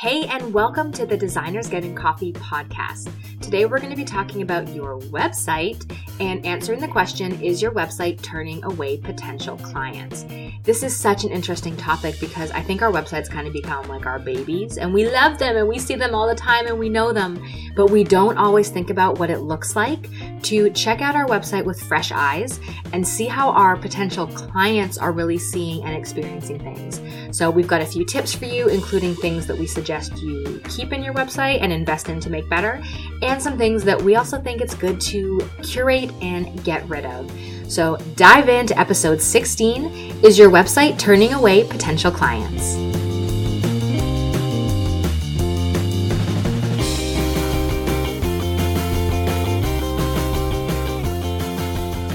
Hey, and welcome to the Designers Getting Coffee podcast. Today, we're going to be talking about your website and answering the question Is your website turning away potential clients? This is such an interesting topic because I think our websites kind of become like our babies and we love them and we see them all the time and we know them, but we don't always think about what it looks like to check out our website with fresh eyes and see how our potential clients are really seeing and experiencing things. So, we've got a few tips for you, including things that we suggest you keep in your website and invest in to make better, and some things that we also think it's good to curate and get rid of. So, dive into episode 16 Is your website turning away potential clients?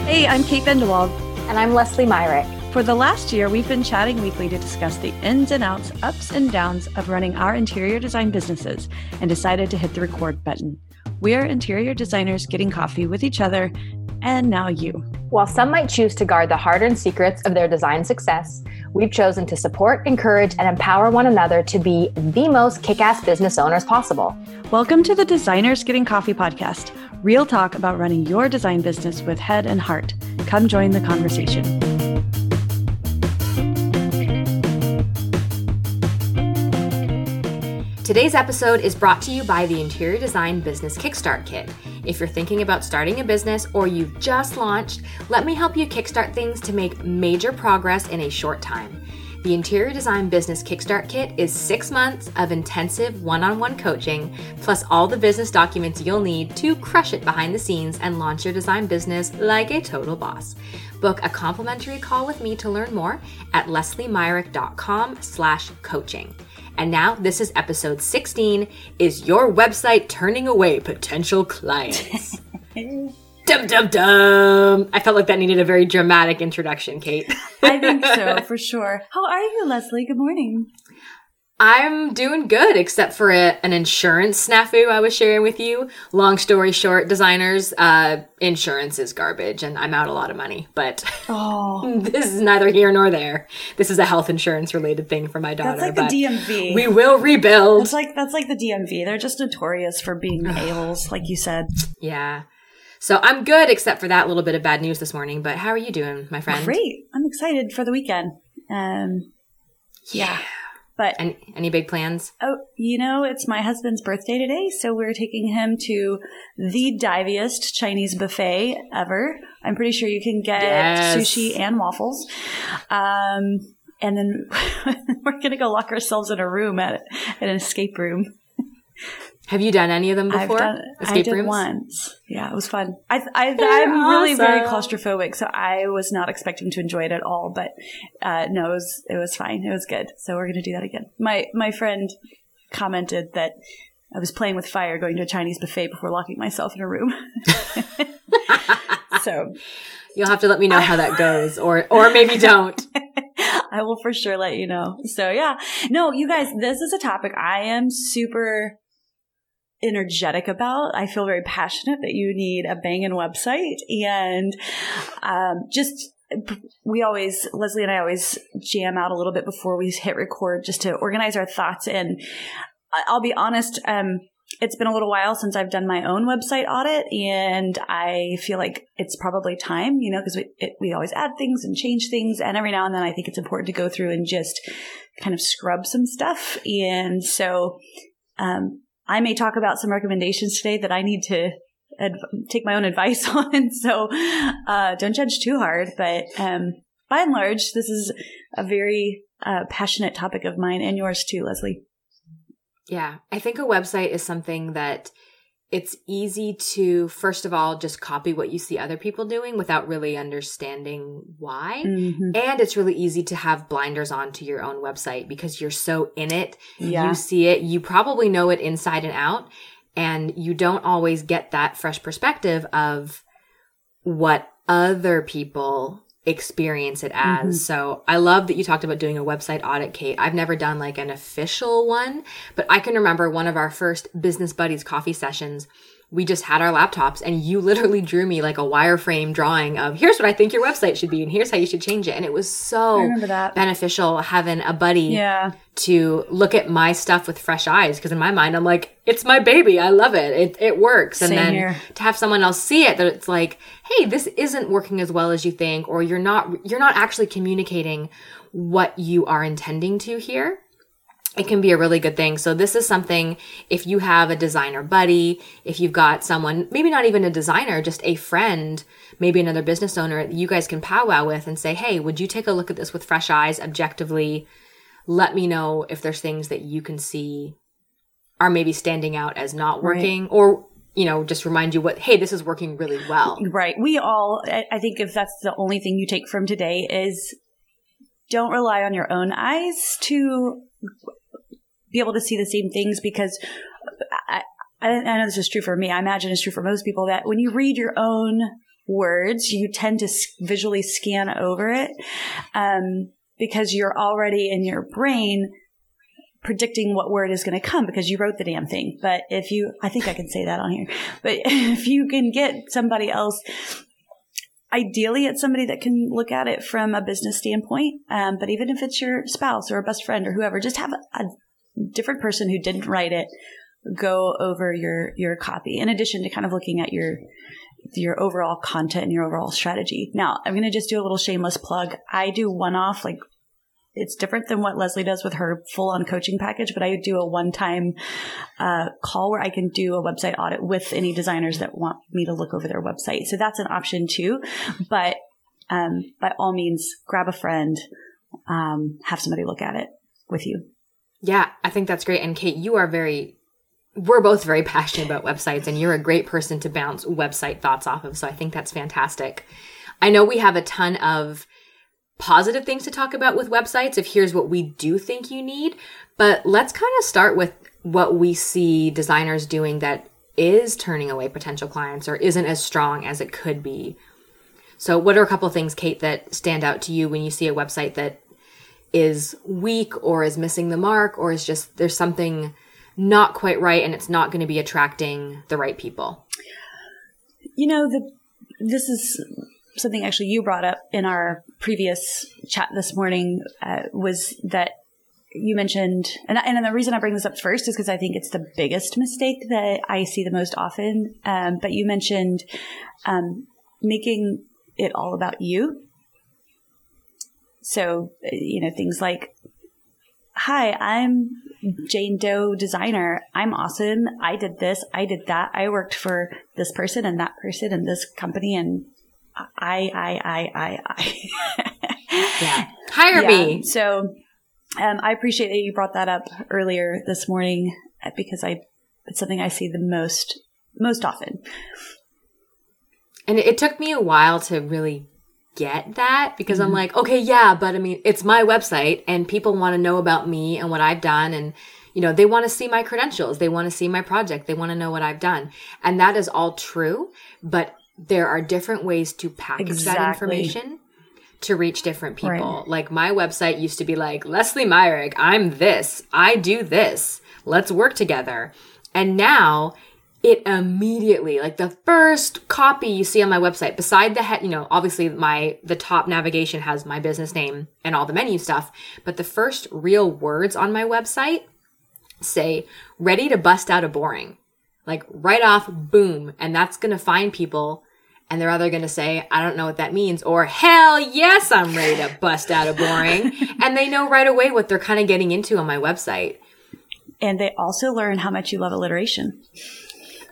Hey, I'm Kate Vanderwald. And I'm Leslie Myrick. For the last year, we've been chatting weekly to discuss the ins and outs, ups and downs of running our interior design businesses and decided to hit the record button. We're interior designers getting coffee with each other, and now you. While some might choose to guard the hard earned secrets of their design success, we've chosen to support, encourage, and empower one another to be the most kick ass business owners possible. Welcome to the Designers Getting Coffee podcast, real talk about running your design business with head and heart. Come join the conversation. Today's episode is brought to you by the Interior Design Business Kickstart Kit. If you're thinking about starting a business or you've just launched, let me help you kickstart things to make major progress in a short time. The Interior Design Business Kickstart Kit is six months of intensive one on one coaching, plus all the business documents you'll need to crush it behind the scenes and launch your design business like a total boss. Book a complimentary call with me to learn more at lesliemyrick.com slash coaching. And now this is episode 16 Is your website turning away potential clients? dum dum dum. I felt like that needed a very dramatic introduction, Kate. I think so, for sure. How are you, Leslie? Good morning. I'm doing good, except for a, an insurance snafu I was sharing with you. Long story short, designers, uh, insurance is garbage, and I'm out a lot of money. But Oh, this is neither here nor there. This is a health insurance related thing for my daughter. that's like the DMV. We will rebuild. That's like that's like the DMV. They're just notorious for being a-holes, like you said. Yeah. So I'm good, except for that little bit of bad news this morning. But how are you doing, my friend? Great. I'm excited for the weekend. Um, yeah. But Any, any big plans? oh, you know, it's my husband's birthday today, so we're taking him to the diviest Chinese buffet ever. I'm pretty sure you can get Yes. sushi and waffles. Um, and then we're gonna go lock ourselves in a room at, at an escape room. Have you done any of them I've before? done, I Escape did rooms? once. Yeah, it was fun. I, I, I'm really very claustrophobic, so I was not expecting to enjoy it at all. But uh, no, it was it was fine. It was good. So we're gonna do that again. My my friend commented that I was playing with fire, going to a Chinese buffet before locking myself in a room. so You'll have to let me know how that goes, or or maybe don't. I will for sure let you know. So yeah, no, you guys, this is a topic I am super energetic about. I feel very passionate that you need a banging website and um, just we always Leslie and I always jam out a little bit before we hit record just to organize our thoughts. And I'll be honest, um, it's been a little while since I've done my own website audit, and I feel like it's probably time, you know, because we we always add things and change things, and every now and then I think it's important to go through and just kind of scrub some stuff. And so, um, I may talk about some recommendations today that I need to take my own advice on. So, uh, don't judge too hard. But um, by and large, this is a very uh, passionate topic of mine and yours too, Leslie. Yeah, I think a website is something that it's easy to first of all just copy what you see other people doing without really understanding why. Mm-hmm. And it's really easy to have blinders on to your own website because you're so in it. Yeah. You see it, you probably know it inside and out, and you don't always get that fresh perspective of what other people experience it as. Mhm. So I love that you talked about doing a website audit, Kate. I've never done like an official one, but I can remember one of our first business buddies coffee sessions we just had our laptops and you literally drew me like a wireframe drawing of here's what I think your website should be and here's how you should change it. And it was so beneficial having a buddy yeah. to look at my stuff with fresh eyes. Cause in my mind, I'm like, it's my baby. I love it. It, it works. Same and then here. to have someone else see it that it's like, Hey, this isn't working as well as you think, or you're not, you're not actually communicating what you are intending to here it can be a really good thing. So this is something if you have a designer buddy, if you've got someone, maybe not even a designer, just a friend, maybe another business owner you guys can powwow with and say, Hey, would you take a look at this with fresh eyes, objectively? Let me know if there's things that you can see are maybe standing out as not working right. or you know, just remind you what, hey, this is working really well. Right. We all, I think if that's the only thing you take from today is don't rely on your own eyes to be able to see the same things because I, I know this is true for me. I imagine it's true for most people that when you read your own words, you tend to visually scan over it um, because you're already in your brain predicting what word is going to come because you wrote the damn thing. But if you, I think I can say that on here, but if you can get somebody else ideally it's somebody that can look at it from a business standpoint um, but even if it's your spouse or a best friend or whoever just have a, a, different person who didn't write it go over your your copy in addition to kind of looking at your your overall content and your overall strategy. Now, I'm going to just do a little shameless plug. I do one off like it's different than what Leslie does with her full on coaching package, but I do a one time uh, call where I can do a website audit with any designers that want me to look over their website. So that's an option too. But um, by all means, grab a friend, um, have somebody look at it with you. Yeah, I think that's great. And Kate, you are very, we're both very passionate about websites, and you're a great person to bounce website thoughts off of. So I think that's fantastic. I know we have a ton of positive things to talk about with websites if here's what we do think you need, but let's kind of start with what we see designers doing that is turning away potential clients or isn't as strong as it could be. So, what are a couple things, Kate, that stand out to you when you see a website that is weak or is missing the mark or is just there's something not quite right and it's not going to be attracting the right people? You know, the this is something actually you brought up in our previous chat this morning uh, was that you mentioned, and, and the reason I bring this up first is because I think it's the biggest mistake that I see the most often. Um, but you mentioned um, making it all about you so, you know, things like, hi, I'm Jane Doe designer. I'm awesome. I did this. I did that. I worked for this person and that person and this company and I, I, I, I, I. yeah. Hire yeah. me. So, um, I appreciate that you brought that up earlier this morning uh, because I, it's something I see the most, most often. And it took me a while to really get that because mm-hmm. I'm like, okay, yeah, but I mean, it's my website and people want to know about me and what I've done and you know, they want to see my credentials, they want to see my project, they want to know what I've done. And that is all true, but there are different ways to package exactly. that information to reach different people. Right. Like my website used to be like, Leslie Myrick, I'm this, I do this, let's work together. And now it immediately. Like the first copy you see on my website beside the head you know obviously my the top navigation has my business name and all the menu stuff but the first real words on my website say ready to bust out a boring. Like right off boom and that's going to find people and they're either going to say i don't know what that means or hell yes i'm ready to bust out a boring and they know right away what they're kind of getting into on my website. And they also learn how much you love alliteration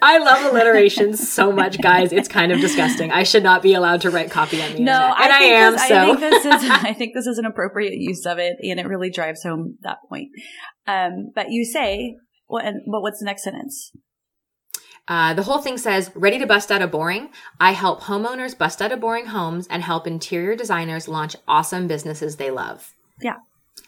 I love alliteration so much, guys. It's kind of disgusting. I should not be allowed to write copy on the no, internet. and I, I am. This, so I think this is I think this is an appropriate use of it, and it really drives home that point. Um, but you say, what? But what's the next sentence? Uh, the whole thing says, ready to bust out a boring? I help homeowners bust out of boring homes and help interior designers launch awesome businesses they love. Yeah.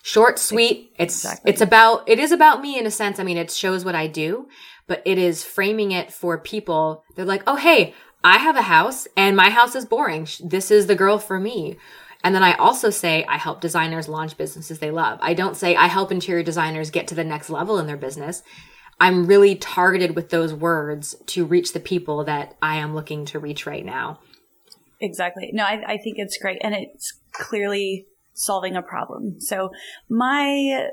Short, sweet. It's, exactly. it's about, it is about me in a sense. I mean, it shows what I do, but it is framing it for people. They're like, oh, hey, I have a house and my house is boring. This is the girl for me. And then I also say I help designers launch businesses they love. I don't say I help interior designers get to the next level in their business. I'm really targeted with those words to reach the people that I am looking to reach right now. Exactly. No, I, I think it's great. And it's clearly solving a problem. So my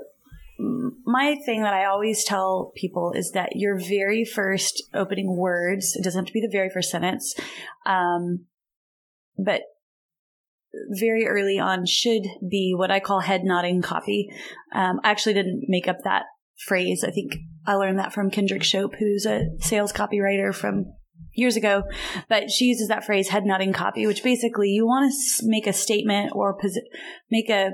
my thing that I always tell people is that your very first opening words, it doesn't have to be the very first sentence, um, but very early on should be what I call head nodding copy. Um, I actually didn't make up that phrase. I think I learned that from Kendrick Shope, who's a sales copywriter from years ago, but she uses that phrase head nodding copy, which basically you want to make a statement or make a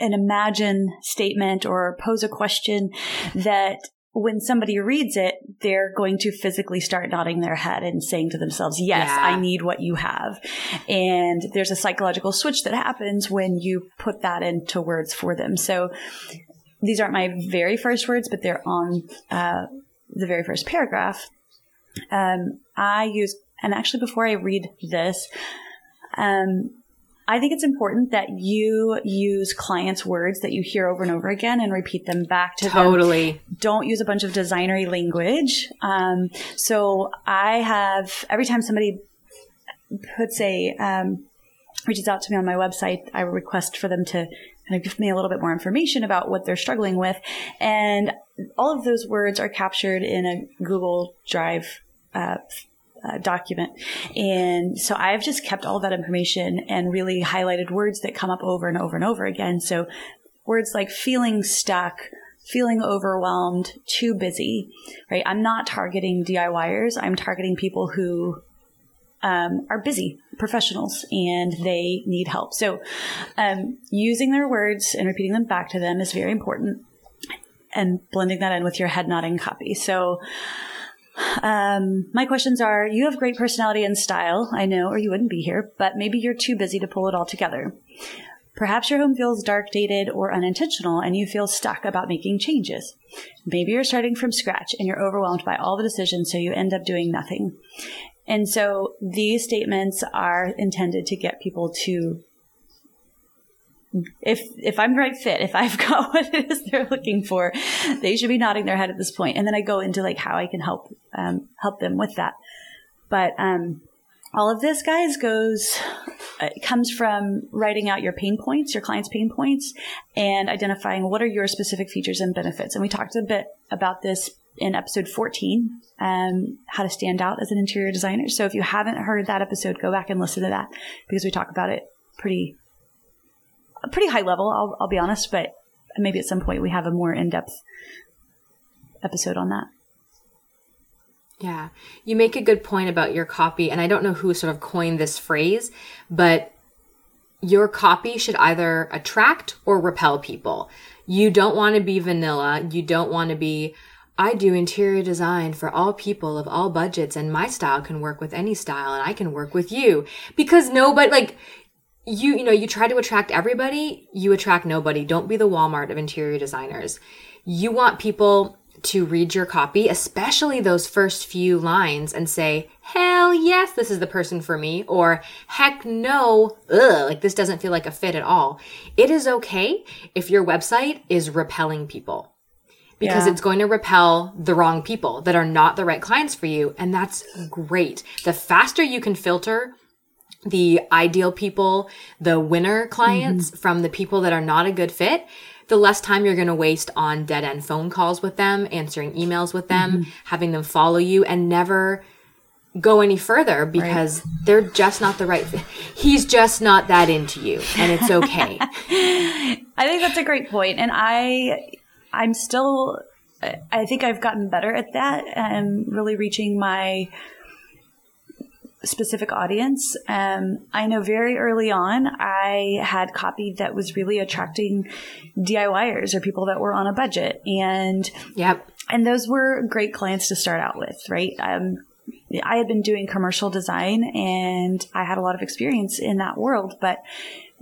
an imagine statement or pose a question that when somebody reads it, they're going to physically start nodding their head and saying to themselves, Yes, yeah. I need what you have. And there's a psychological switch that happens when you put that into words for them. So these aren't my very first words, but they're on uh, the very first paragraph. Um, I use, and actually before I read this, um, I think it's important that you use clients' words that you hear over and over again and repeat them back to totally. them. Totally. Don't use a bunch of designery language. Um, so I have every time somebody puts a um, reaches out to me on my website, I request for them to kind of give me a little bit more information about what they're struggling with, and all of those words are captured in a Google Drive uh, uh, document. And so I've just kept all that information and really highlighted words that come up over and over and over again. So words like feeling stuck, feeling overwhelmed, too busy, right? I'm not targeting DIYers. I'm targeting people who um, are busy professionals and they need help. So, um, using their words and repeating them back to them is very important and blending that in with your head nodding copy. So, um, my questions are you have great personality and style, I know, or you wouldn't be here, but maybe you're too busy to pull it all together. Perhaps your home feels dark, dated, or unintentional, and you feel stuck about making changes. Maybe you're starting from scratch and you're overwhelmed by all the decisions, so you end up doing nothing. And so these statements are intended to get people to if if I'm the right fit, if I've got what it is they're looking for, they should be nodding their head at this point. And then I go into like how I can help um, help them with that. But um, all of this, guys, goes uh, comes from writing out your pain points, your client's pain points, and identifying what are your specific features and benefits. And we talked a bit about this in episode 14, um, how to stand out as an interior designer. So if you haven't heard that episode, go back and listen to that because we talk about it pretty a pretty high level, I'll, I'll be honest, but maybe at some point we have a more in depth episode on that. Yeah. You make a good point about your copy, and I don't know who sort of coined this phrase, but your copy should either attract or repel people. You don't want to be vanilla. You don't want to be, I do interior design for all people of all budgets, and my style can work with any style, and I can work with you. Because nobody, like, you you know you try to attract everybody you attract nobody. Don't be the walmart of interior designers. You want people to read your copy especially those first few lines and say hell yes this is the person for me or heck no ugh, like this doesn't feel like a fit at all. It is okay if your website is repelling people because yeah. it's going to repel the wrong people that are not the right clients for you and that's great. The faster you can filter the ideal people, the winner clients mm-hmm. from the people that are not a good fit, the less time you're going to waste on dead end phone calls with them, answering emails with them, mm-hmm. having them follow you and never go any further because right. they're just not the right fit. He's just not that into you and it's okay. I think that's a great point and I I'm still I think I've gotten better at that and really reaching my specific audience. Um, I know very early on, I had copy that was really attracting DIYers or people that were on a budget, and yep, and those were great clients to start out with, right? Um, I had been doing commercial design, and I had a lot of experience in that world, but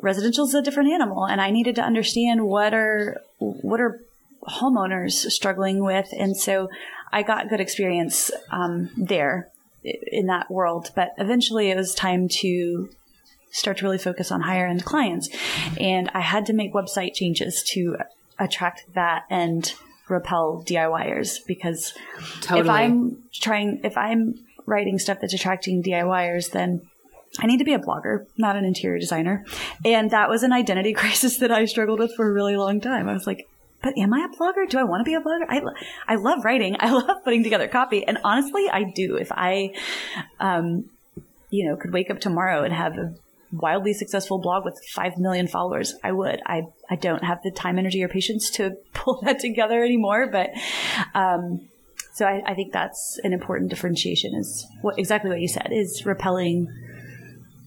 residential is a different animal, and I needed to understand what are what are homeowners struggling with, and so I got good experience um, there in that world. But eventually it was time to start to really focus on higher end clients. And I had to make website changes to attract that end repel DIYers because Totally. if I'm trying, if I'm writing stuff that's attracting DIYers, then I need to be a blogger, not an interior designer. And that was an identity crisis that I struggled with for a really long time. I was like, but am I a blogger? Do I want to be a blogger? I, I love writing. I love putting together copy. And honestly, I do. If I, um, you know, could wake up tomorrow and have a wildly successful blog with 5 million followers, I would. I, I don't have the time, energy, or patience to pull that together anymore. But, um, so I, I think that's an important differentiation is what exactly what you said is repelling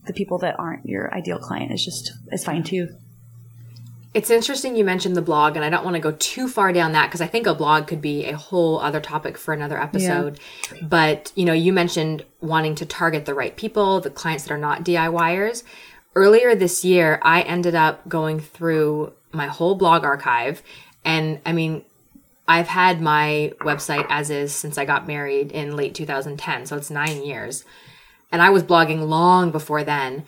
the people that aren't your ideal client is just is fine too. It's interesting you mentioned the blog, and I don't want to go too far down that because I think a blog could be a whole other topic for another episode. But, you know, you mentioned wanting to target the right people, the clients that are not DIYers. Earlier this year, I ended up going through my whole blog archive. And I mean, I've had my website as is since I got married in late 2010. So it's nine years. And I was blogging long before then.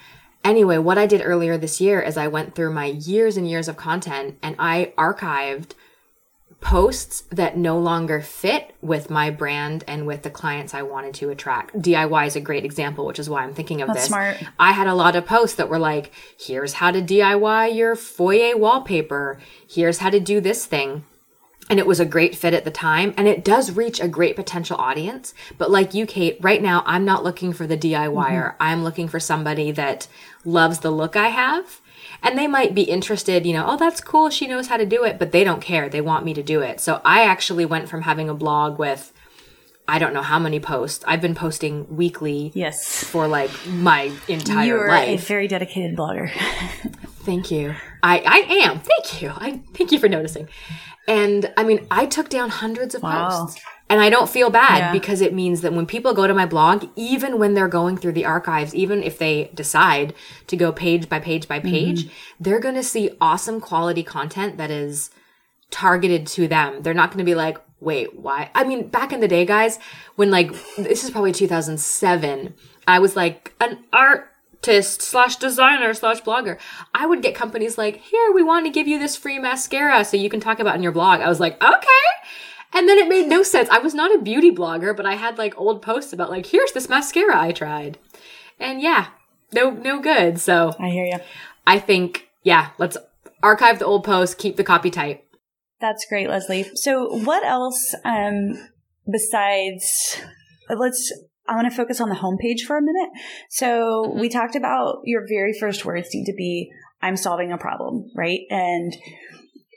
Anyway, what I did earlier this year is I went through my years and years of content and I archived posts that no longer fit with my brand and with the clients I wanted to attract. DIY is a great example, which is why I'm thinking of That's this. smart. I had a lot of posts that were like, here's how to DIY your foyer wallpaper. Here's how to do this thing. And it was a great fit at the time. And it does reach a great potential audience. But like you, Kate, right now, I'm not looking for the DIYer. Mm-hmm. I'm looking for somebody that loves the look I have. And they might be interested, you know, oh, that's cool. She knows how to do it, but they don't care. They want me to do it. So I actually went from having a blog with, I don't know how many posts. I've been posting weekly Yes. for like my entire You're life. a very dedicated blogger. Thank you. I, I am. Thank you. I thank you for noticing. And I mean, I took down hundreds of Wow. posts. And I don't feel bad Yeah. because it means that when people go to my blog, even when they're going through the archives, even if they decide to go page by page by mm-hmm. page, they're going to see awesome quality content that is targeted to them. They're not going to be like, wait, why? I mean, back in the day, guys, when like, this is probably 2007, I was like an artist slash designer slash blogger. I would get companies like, here, we want to give you this free mascara so you can talk about in your blog. I was like, okay. And then it made no sense. I was not a beauty blogger, but I had like old posts about like, here's this mascara I tried. And yeah, no, no good. So I hear you. I think, yeah, let's archive the old posts, keep the copy tight. That's great, Leslie. So, what else um, besides? Let's. I want to focus on the homepage for a minute. So, we talked about your very first words need to be "I'm solving a problem," right? And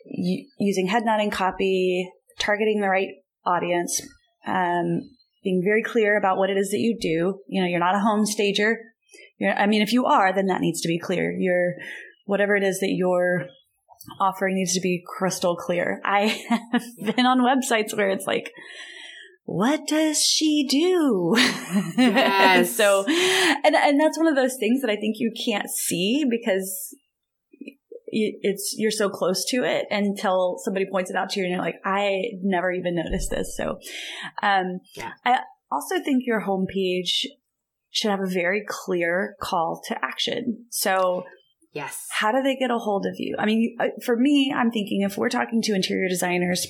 u- using head nodding copy, targeting the right audience, um, being very clear about what it is that you do. You know, you're not a home stager. You're, I mean, if you are, then that needs to be clear. You're whatever it is that you're offering needs to be crystal clear. I have been on websites where it's like, what does she do? Yes. so, and and that's one of those things that I think you can't see because it's you're so close to it until somebody points it out to you and you're like, I never even noticed this. So, um, Yeah. I also think your homepage should have a very clear call to action. So, Yes. how do they get a hold of you? I mean, uh, for me, I'm thinking if we're talking to interior designers,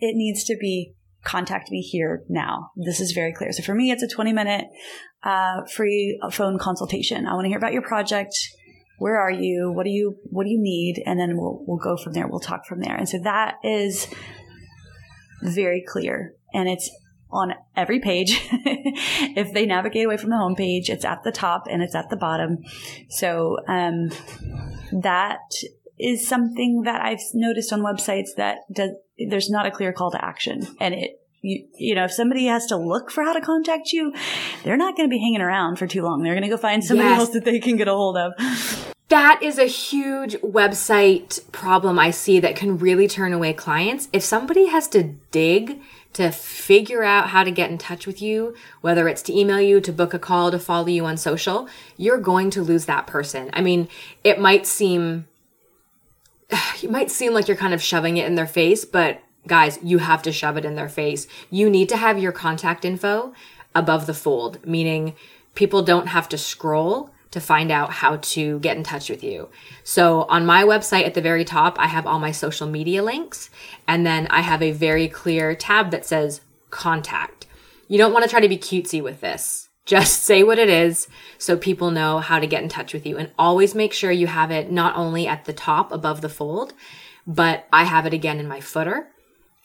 it needs to be contact me here now. This is very clear. So for me, it's a 20 minute uh, free phone consultation. I want to hear about your project. Where are you? What do you What do you need? And then we'll we'll go from there. We'll talk from there. And so that is very clear, and it's on every page. if they navigate away from the homepage, it's at the top and it's at the bottom. So um, that is something that I've noticed on websites that does, there's not a clear call to action, and it. You, you know, if somebody has to look for how to contact you, they're not going to be hanging around for too long. They're going to go find somebody Yes. else that they can get a hold of. That is a huge website problem I see that can really turn away clients. If somebody has to dig to figure out how to get in touch with you, whether it's to email you, to book a call, to follow you on social, you're going to lose that person. I mean, it might seem it might seem like you're kind of shoving it in their face, but guys, you have to shove it in their face. You need to have your contact info above the fold, meaning people don't have to scroll to find out how to get in touch with you. So on my website at the very top, I have all my social media links. And then I have a very clear tab that says contact. You don't want to try to be cutesy with this. Just say what it is so people know how to get in touch with you and always make sure you have it not only at the top above the fold, but I have it again in my footer.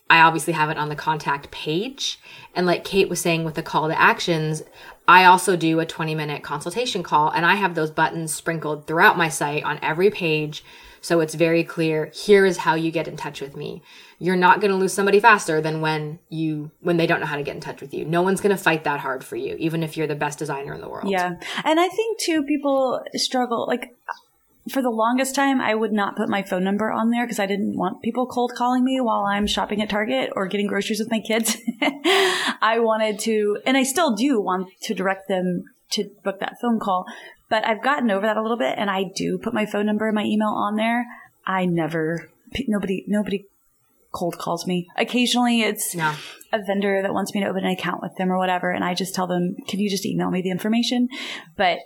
I obviously have it on the contact page. And like Kate was saying with the call to actions, I also do a 20 minute consultation call and I have those buttons sprinkled throughout my site on every page. So it's very clear. Here is how you get in touch with me. You're not going to lose somebody faster than when you, when they don't know how to get in touch with you. No one's going to fight that hard for you, even if you're the best designer in the world. Yeah. And I think too, people struggle, like, for the longest time, I would not put my phone number on there because I didn't want people cold calling me while I'm shopping at Target or getting groceries with my kids. I wanted to, and I still do want to direct them to book that phone call, but I've gotten over that a little bit and I do put my phone number and my email on there. I never, nobody, nobody cold calls me. Occasionally it's No. a vendor that wants me to open an account with them or whatever, and I just tell them, "Can you just email me the information?" But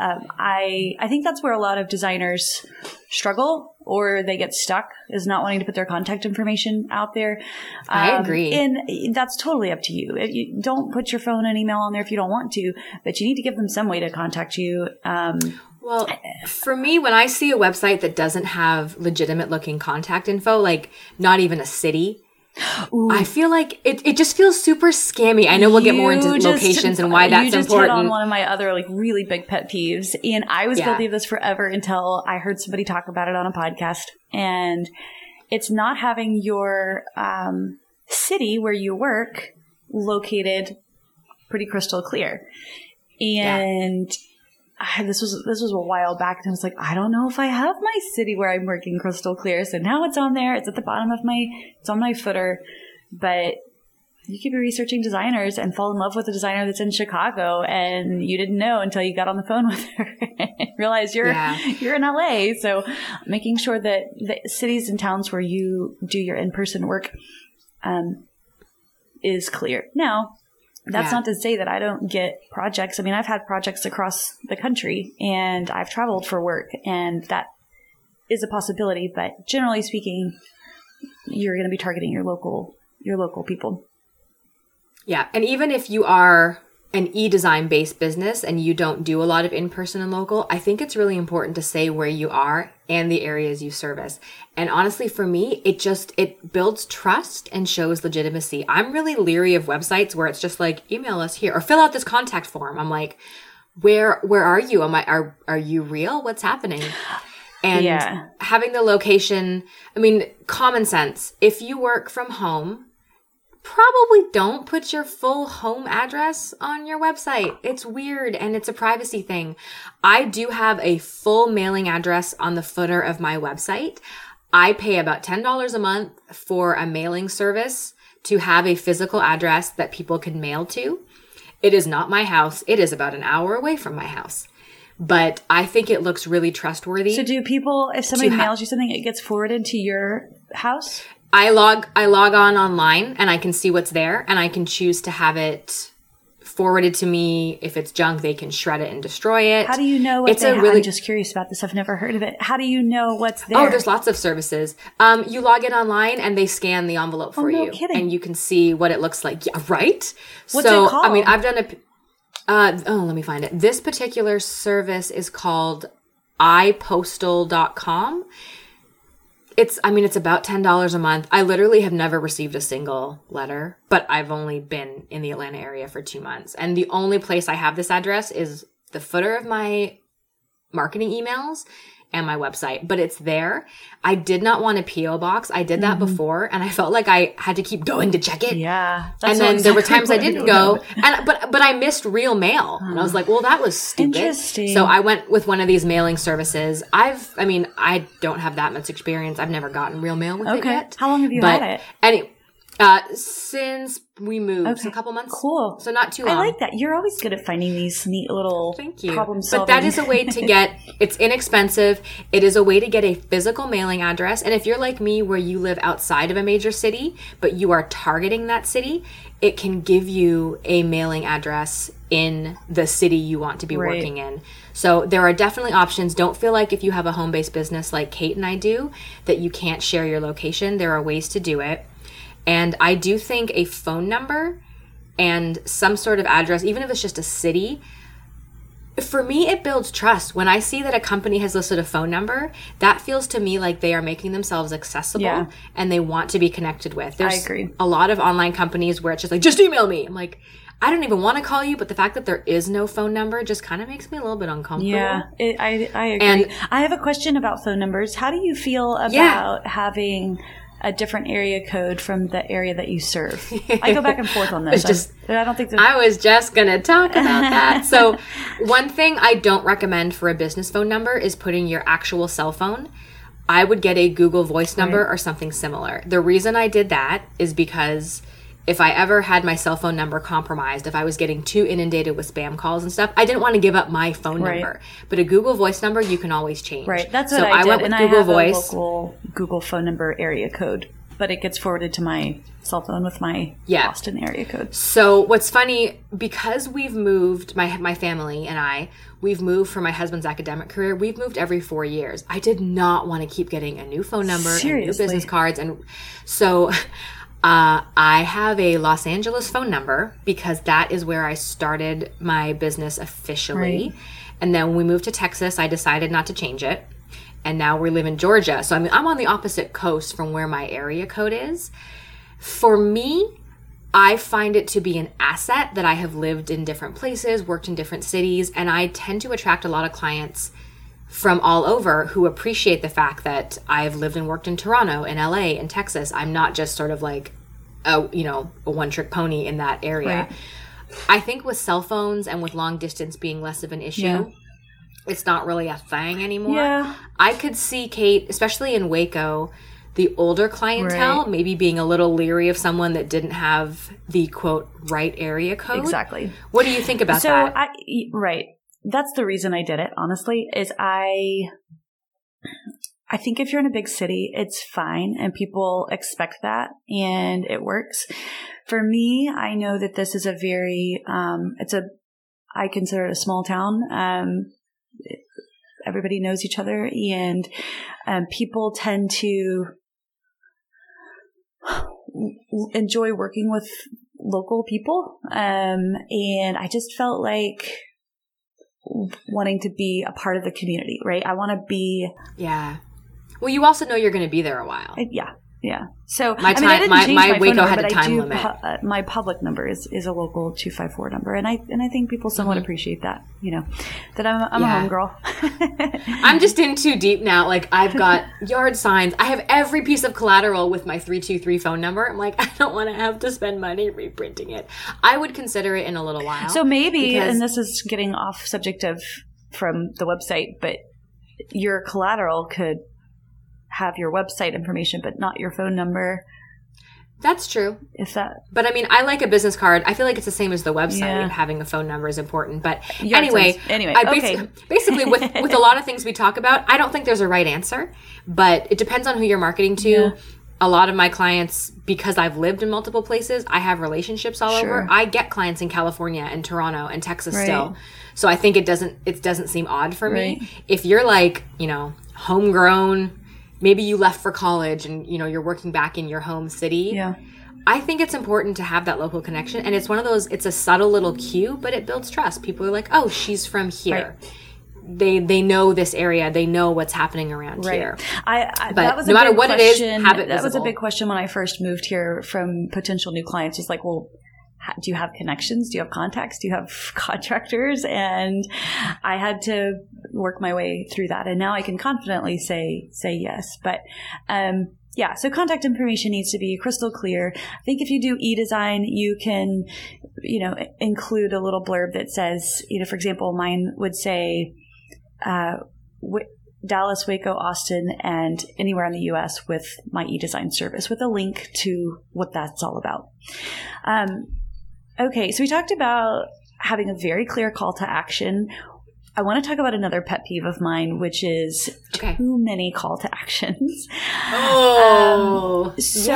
um, I I think that's where a lot of designers struggle or they get stuck is not wanting to put their contact information out there. I Um, agree. and that's totally up to you. You don't put your phone and email on there if you don't want to, but you need to give them some way to contact you. Um, Well, for me, when I see a website that doesn't have legitimate looking contact info, like not even a city, I feel like it, it just feels super scammy. I know we'll get more into just- locations and why that's you just hit on one of my other like really big pet peeves, and I was Yeah. guilty of this forever until I heard somebody talk about it on a podcast. And it's not having your um, city where you work located pretty crystal clear. And I, this was this was a while back, and I was like, I don't know if I have my city where I'm working crystal clear. So now it's on there. It's at the bottom of my it's on my footer, but you could be researching designers and fall in love with a designer that's in Chicago and you didn't know until you got on the phone with her and realized you're Yeah. you're in LA. So making sure that the cities and towns where you do your in-person work um, is clear. Now, that's Yeah. not to say that I don't get projects. I mean, I've had projects across the country and I've traveled for work and that is a possibility, but generally speaking, you're going to be targeting your local your local people. Yeah. And even if you are an e-design based business and you don't do a lot of in-person and local, I think it's really important to say where you are and the areas you service. And honestly, for me, it just, it builds trust and shows legitimacy. I'm really leery of websites where it's just like, email us here or fill out this contact form. I'm like, where, where are you? Am I, are, are you real? What's happening? And Yeah. having the location, I mean, common sense. If you work from home, probably don't put your full home address on your website. It's weird and it's a privacy thing. I do have a full mailing address on the footer of my website. I pay about $10 a month for a mailing service to have a physical address that people can mail to. It is not my house. It is about an hour away from my house. But I think it looks really trustworthy. So do people, if somebody ha- mails you something, it gets forwarded to your house? I log I log on online and I can see what's there and I can choose to have it forwarded to me. If it's junk, they can shred it and destroy it. How do you know what It's they a ha- really- I'm just curious about this. I've never heard of it. How do you know what's there? Oh, there's lots of services. Um, you log in online and they scan the envelope for Oh, no you, kidding. and you can see what it looks like. Yeah, right. What's so, it I mean. I've done a. Uh, oh, let me find it. This particular service is called ipostal.com. It's, I mean, it's about $10 a month. I literally have never received a single letter, but I've only been in the Atlanta area for two months. And the only place I have this address is the footer of my marketing emails and my website, but it's there. I did not want a PO box. I did that mm-hmm. before and I felt like I had to keep going to check it. Yeah. and then there were times I didn't go, and but but I missed real mail, and I was ah, like, "Well, that was stupid." Interesting. So I went with one of these mailing services. I've, I mean, I don't have that much experience. I've never gotten real mail with it Okay. yet. How long have you but had it? Any, Uh, since we moved, Okay. so a couple months. Cool. So not too long. I like that. You're always good at finding these neat little Thank you. problem solving. But that is a way to get it's inexpensive. It is a way to get a physical mailing address. And if you're like me where you live outside of a major city, but you are targeting that city, it can give you a mailing address in the city you want to be Right. working in. So there are definitely options. Don't feel like if you have a home-based business like Kate and I do that you can't share your location. There are ways to do it. And I do think a phone number and some sort of address, even if it's just a city, for me, it builds trust. When I see that a company has listed a phone number, that feels to me like they are making themselves accessible Yeah. and they want to be connected with. There's agree. a lot of online companies where it's just like, just email me. I'm like, I don't even want to call you, but the fact that there is no phone number just kind of makes me a little bit uncomfortable. Yeah, it, I I agree. And- I have a question about phone numbers. How do you feel about Yeah. having a different area code from the area that you serve? I go back and forth on this. Just- I, I don't think. I was just going to talk about that. So, one thing I don't recommend for a business phone number is putting your actual cell phone. I would get a Google Voice number or something similar. The reason I did that is because if I ever had my cell phone number compromised, if I was getting too inundated with spam calls and stuff, I didn't want to give up my phone Right. number. But a Google Voice number you can always change. right, that's what so I, did, went with and Google I have Voice. a local Google phone number area code, but it gets forwarded to my cell phone with my Yeah. Boston area code. So what's funny because we've moved my my family and I we've moved for my husband's academic career. We've moved every 4 years. I did not want to keep getting a new phone number and new business cards and so uh, I have a Los Angeles phone number because that is where I started my business officially. Right. And then when we moved to Texas, I decided not to change it. And now we live in Georgia. So I mean, I'm on the opposite coast from where my area code is. For me, I find it to be an asset that I have lived in different places, worked in different cities, and I tend to attract a lot of clients from all over who appreciate the fact that I've lived and worked in Toronto, in LA, in Texas. I'm not just sort of like a, you know, a one trick pony in that area. Right. I think with cell phones and with long distance being less of an issue, Yeah. it's not really a thing anymore. Yeah. I could see Kate, especially in Waco, the older clientele Right. maybe being a little leery of someone that didn't have the quote right area code. Exactly. What do you think about so that? I right. That's the reason I did it. Honestly, is I. I think if you're in a big city, it's fine and people expect that and it works. For me, I know that this is a very, um, it's a, I consider it a small town. Um, everybody knows each other and um, people tend to enjoy working with local people. Um, and I just felt like wanting to be a part of the community, right? I want to be, yeah. Well, you also know you're going to be there a while. yeah, yeah. So My I mean, I didn't my- change my my, phone Waco number, had a but I time do limit. pu- uh, my public number is, is a local two five four number, and I and I think people somewhat appreciate that. You know, that I'm I'm Mm-hmm. Yeah. a homegirl. I'm just in too deep now. Like I've got yard signs. I have every piece of collateral with my 323 phone number. I'm like, I don't want to have to spend money reprinting it. I would consider it in a little while. So maybe, and this is getting off subject of from the website, but your collateral could have your website information, but not your phone number. that's true. If that But I mean, I like a business card. I feel like it's the same as the website. Yeah. Having a phone number is important. But anyway. Anyway, I okay. basi- basically with with a lot of things we talk about, I don't think there's a right answer. But it depends on who you're marketing to. Yeah. A lot of my clients, because I've lived in multiple places, I have relationships all Sure. over. I get clients in California and Toronto and Texas Right. still. So I think it doesn't it doesn't seem odd for Right. me. If you're like, you know, homegrown, maybe you left for college and you know you're working back in your home city. yeah. I think it's important to have that local connection. And it's one of those, it's a subtle little cue, but it builds trust. People are like, oh, she's from here. They they know this area. They know what's happening around Right. here. I, I But that was no a matter big what it is, have it That was a big question when I first moved here from potential new clients. Just like, well, do you have connections? Do you have contacts? Do you have contractors? And I had to work my way through that. And now I can confidently say say yes. But um, yeah, so contact information needs to be crystal clear. I think if you do e-design, you can, you know, include a little blurb that says, you know, for example, mine would say, uh, Dallas, Waco, Austin, and anywhere in the US with my e-design service with a link to what that's all about. Um, okay, so we talked about having a very clear call to action. I want to talk about another pet peeve of mine, which is Okay. too many call to actions. Oh, um, So,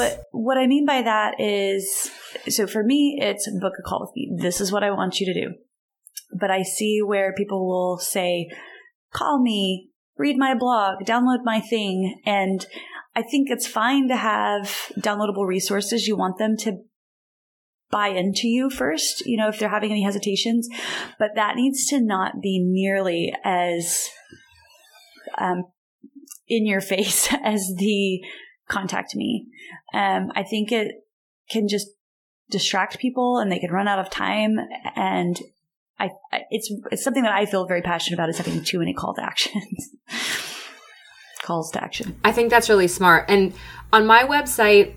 yes. what I mean by that is so for me, it's book a call with me. This is what I want you to do. But I see where people will say, call me, read my blog, download my thing. And I think it's fine to have downloadable resources. You want them to buy into you first, you know, if they're having any hesitations. But that needs to not be nearly as um, in your face as the contact me. Um, I think it can just distract people and they can run out of time. And I, it's, it's something that I feel very passionate about is having too many call to actions. Calls to action. I think that's really smart. And on my website,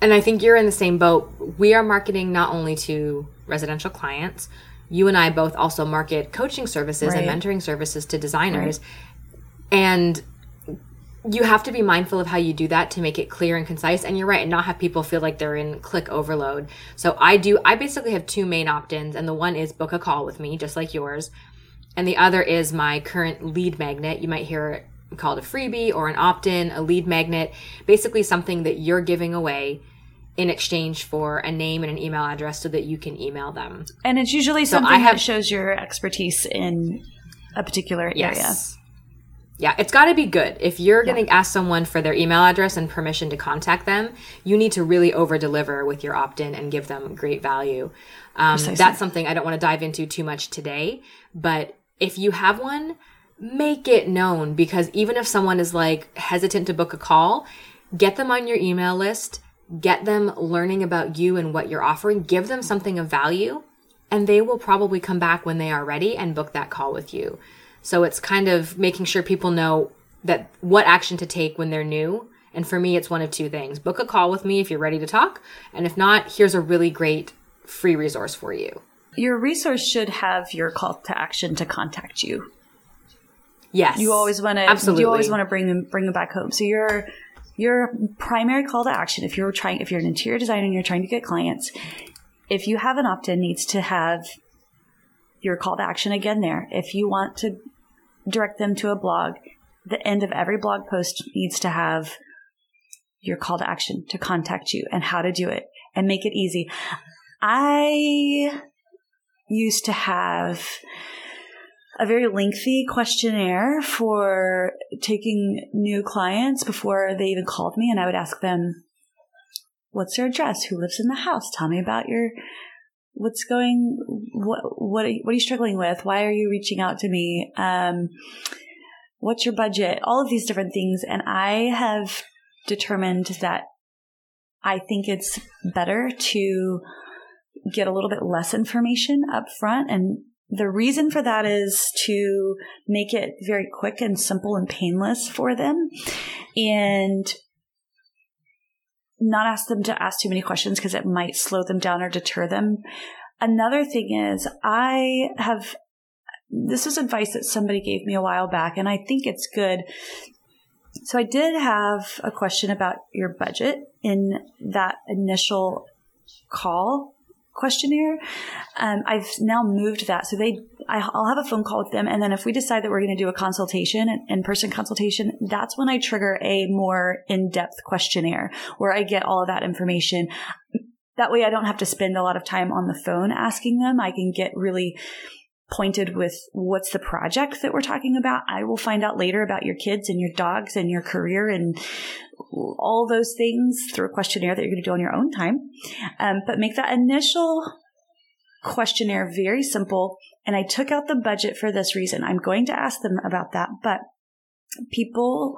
and I think you're in the same boat, we are marketing not only to residential clients, you and I both also market coaching services and mentoring services to designers. And you have to be mindful of how you do that to make it clear and concise. And you're right, and not have people feel like they're in click overload. So I do, I basically have two main opt ins, and the one is book a call with me, just like yours. And the other is my current lead magnet. You might hear it called a freebie or an opt in, a lead magnet, basically something that you're giving away in exchange for a name and an email address so that you can email them. And it's usually something I have- that shows your expertise in a particular area. Yeah, it's got to be good. If you're going to ask someone for their email address and permission to contact them, you need to really over deliver with your opt in and give them great value. Um, that's something I don't want to dive into too much today. But if you have one, make it known because even if someone is like hesitant to book a call, get them on your email list, get them learning about you and what you're offering, give them something of value, and they will probably come back when they are ready and book that call with you. So it's kind of making sure people know that what action to take when they're new. And for me, it's one of two things. Book a call with me if you're ready to talk. And if not, here's a really great free resource for you. Your resource should have your call to action to contact you. Yes. You always want to Absolutely. you always want to bring them bring them back home. So your your primary call to action if you're trying if you're an interior designer and you're trying to get clients, if you have an opt-in needs to have your call to action again there. If you want to direct them to a blog, the end of every blog post needs to have your call to action to contact you and how to do it and make it easy. I used to have a very lengthy questionnaire for taking new clients before they even called me and I would ask them what's their address? Who lives in the house? Tell me about your what's going what what are you, what are you struggling with? Why are you reaching out to me? Um what's your budget? All of these different things and I have determined that I think it's better to get a little bit less information up front and the reason for that is to make it very quick and simple and painless for them and not ask them to ask too many questions because it might slow them down or deter them. Another thing is I have this was advice that somebody gave me a while back and I think it's good. So I did have a question about your budget in that initial call questionnaire. Um, I've now moved that. So they, I, I'll have a phone call with them. And then if we decide that we're going to do a consultation, an in-person consultation, that's when I trigger a more in-depth questionnaire where I get all of that information. That way I don't have to spend a lot of time on the phone asking them. I can get really pointed with what's the project that we're talking about. I will find out later about your kids and your dogs and your career and all those things through a questionnaire that you're going to do on your own time. Um, but make that initial questionnaire very simple. And I took out the budget for this reason. I'm going to ask them about that, but people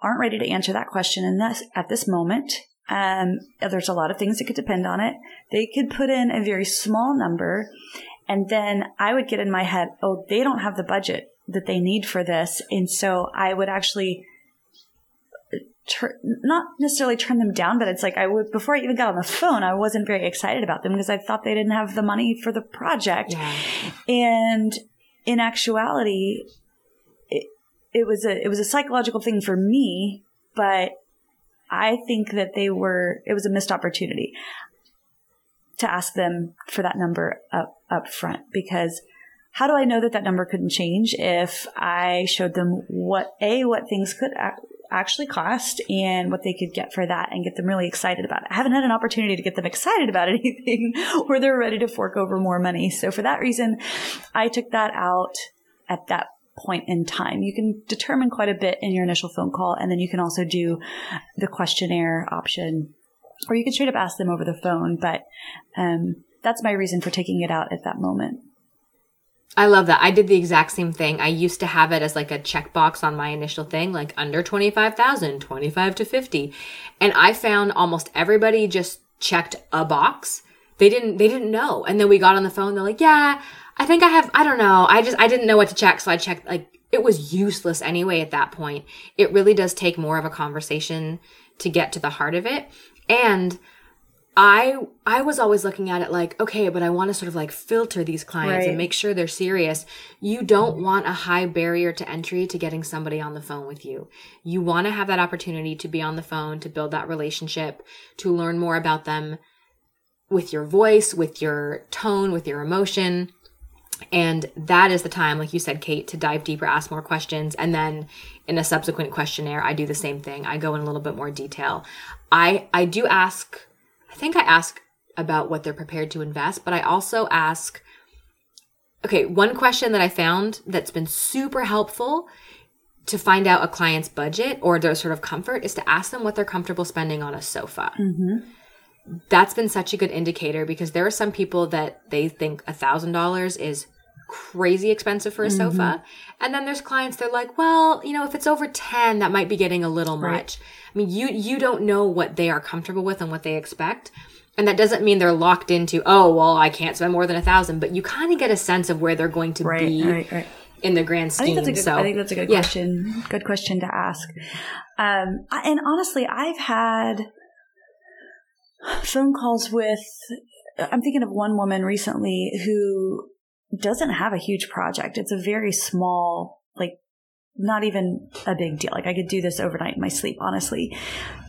aren't ready to answer that question in this at this moment. Um, there's a lot of things that could depend on it. They could put in a very small number and then I would get in my head, oh, they don't have the budget that they need for this. And so I would actually tur- not necessarily turn them down, but it's like I would, before I even got on the phone, I wasn't very excited about them because I thought they didn't have the money for the project. Yeah. And in actuality, it, it was a it was a psychological thing for me, but I think that they were it was a missed opportunity to ask them for that number up up front because how do I know that that number couldn't change if I showed them what a what things could actually cost and what they could get for that and get them really excited about it. I haven't had an opportunity to get them excited about anything where they're ready to fork over more money. So for that reason, I took that out at that point in time. You can determine quite a bit in your initial phone call, and then you can also do the questionnaire option, or you can straight up ask them over the phone. But um, that's my reason for taking it out at that moment. I love that. I did the exact same thing. I used to have it as like a checkbox on my initial thing, like under 25,000, 25 to 50. And I found almost everybody just checked a box. They didn't, they didn't know. And then we got on the phone. They're like, yeah, I think I have, I don't know. I just, I didn't know what to check. So I checked, like, it was useless anyway at that point. It really does take more of a conversation to get to the heart of it. And I I was always looking at it like, okay, but I want to sort of like filter these clients right. and make sure they're serious. You don't want a high barrier to entry to getting somebody on the phone with you. You want to have that opportunity to be on the phone, to build that relationship, to learn more about them with your voice, with your tone, with your emotion. And that is the time, like you said, Kate, to dive deeper, ask more questions. And then in a subsequent questionnaire, I do the same thing. I go in a little bit more detail. I, I do ask I think I ask about what they're prepared to invest, but I also ask okay, one question that I found that's been super helpful to find out a client's budget or their sort of comfort is to ask them what they're comfortable spending on a sofa. Mm-hmm. That's been such a good indicator because there are some people that they think a thousand dollars is crazy expensive for a mm-hmm. sofa. And then there's clients they're like, well, you know, if it's over 10, that might be getting a little right. much. I mean, you you don't know what they are comfortable with and what they expect. And that doesn't mean they're locked into, oh, well, I can't spend more than a thousand, but you kind of get a sense of where they're going to right, be right, in the grand scheme. I think that's a good, so, I think that's a good yeah. question. Good question to ask. Um, and honestly, I've had phone calls with, I'm thinking of one woman recently who doesn't have a huge project. It's a very small, like not even a big deal. Like I could do this overnight in my sleep, honestly.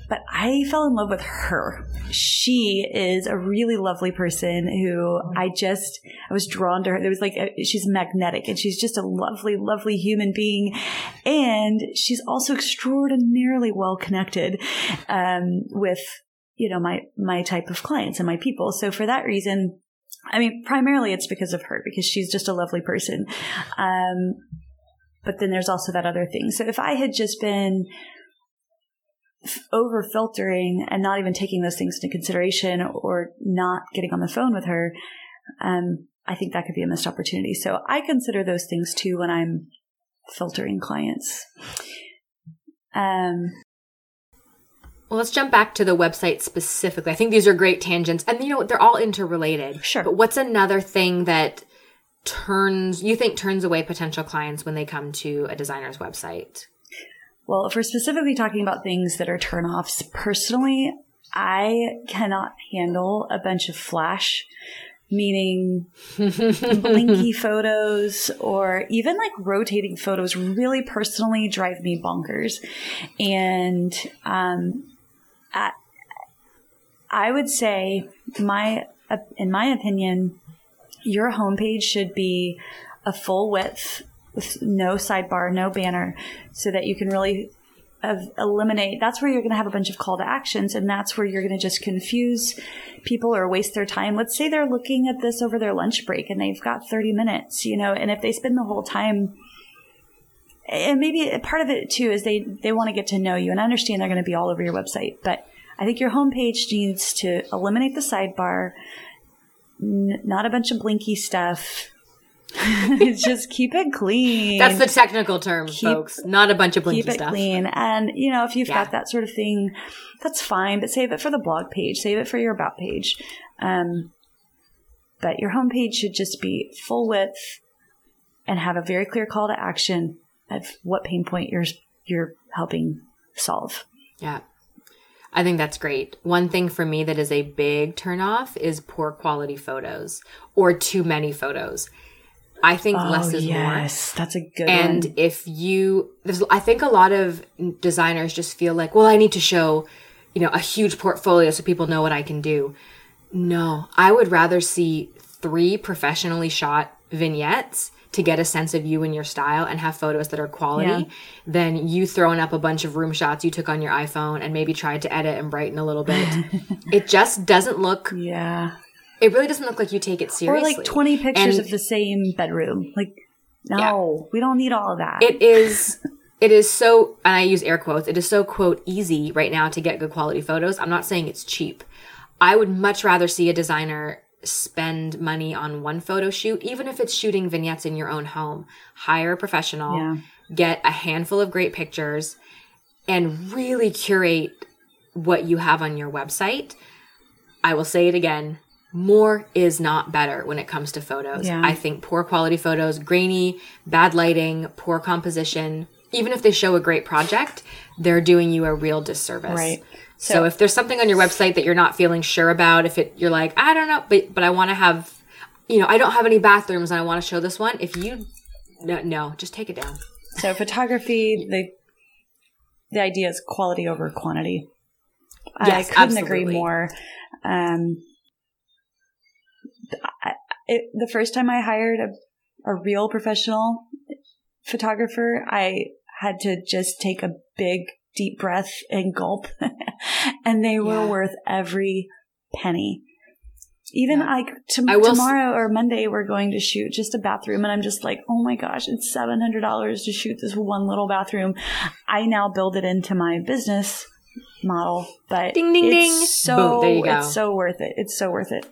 But I fell in love with her. She is a really lovely person who I just, I was drawn to her. There was like, a, she's magnetic and she's just a lovely, lovely human being. And she's also extraordinarily well connected, um, with, you know, my, my type of clients and my people. So for that reason, I mean, primarily it's because of her, because she's just a lovely person. Um, but then there's also that other thing. So if I had just been over filtering and not even taking those things into consideration or not getting on the phone with her, um, I think that could be a missed opportunity. So I consider those things too when I'm filtering clients. Um, well, let's jump back to the website specifically. I think these are great tangents and you know, they're all interrelated. Sure. But what's another thing that turns you think turns away potential clients when they come to a designer's website? Well, if we're specifically talking about things that are turnoffs, personally, I cannot handle a bunch of flash, meaning blinky photos or even like rotating photos really personally drive me bonkers. And um, I, I would say my, in my opinion, your homepage should be a full width with no sidebar, no banner, so that you can really eliminate. That's where you're going to have a bunch of call to actions, and that's where you're going to just confuse people or waste their time. Let's say they're looking at this over their lunch break and they've got 30 minutes, you know, and if they spend the whole time and maybe part of it too is they they want to get to know you and I understand they're going to be all over your website, but I think your homepage needs to eliminate the sidebar, n- not a bunch of blinky stuff. just keep it clean. That's the technical term, keep, folks. Not a bunch of blinky keep it stuff. clean. And you know, if you've yeah. got that sort of thing, that's fine. But save it for the blog page. Save it for your about page. Um, but your homepage should just be full width and have a very clear call to action of what pain point you're you're helping solve. Yeah. I think that's great. One thing for me that is a big turnoff is poor quality photos or too many photos. I think Oh, less is more. yes, that's a good And one. if you, there's, I think a lot of designers just feel like, well, I need to show, you know, a huge portfolio so people know what I can do. No, I would rather see three professionally shot vignettes to get a sense of you and your style and have photos that are quality Yeah. than you throwing up a bunch of room shots you took on your iPhone and maybe tried to edit and brighten a little bit. it just doesn't look, Yeah. it really doesn't look like you take it seriously. Or like 20 pictures And- of the same bedroom. Like, no, we don't need all of that. it is it is so and i use air quotes it is so quote easy right now to get good quality photos i'm not saying it's cheap i would much rather see a designer spend money on one photo shoot even if it's shooting vignettes in your own home hire a professional Yeah. get a handful of great pictures and really curate what you have on your website i will say it again more is not better when it comes to photos. Yeah. I think poor quality photos, grainy, bad lighting, poor composition, even if they show a great project, they're doing you a real disservice. Right. So, So- if there's something on your website that you're not feeling sure about, if it you're like, I don't know, but but I want to have you know, I don't have any bathrooms and I want to show this one. If you no, no, just take it down. So photography, the the idea is quality over quantity. Yes, I couldn't agree more. Um, I, it, the first time I hired a, a real professional photographer, I had to just take a big deep breath and gulp, and they were Yeah. worth every penny. Even Yeah. like to, I will s- tomorrow or Monday, we're going to shoot just a bathroom, and I'm just like, oh my gosh, it's seven hundred dollars to shoot this one little bathroom. I now build it into my business model, but Ding, ding, it's ding. So Boom, there you go. it's so worth it. It's so worth it.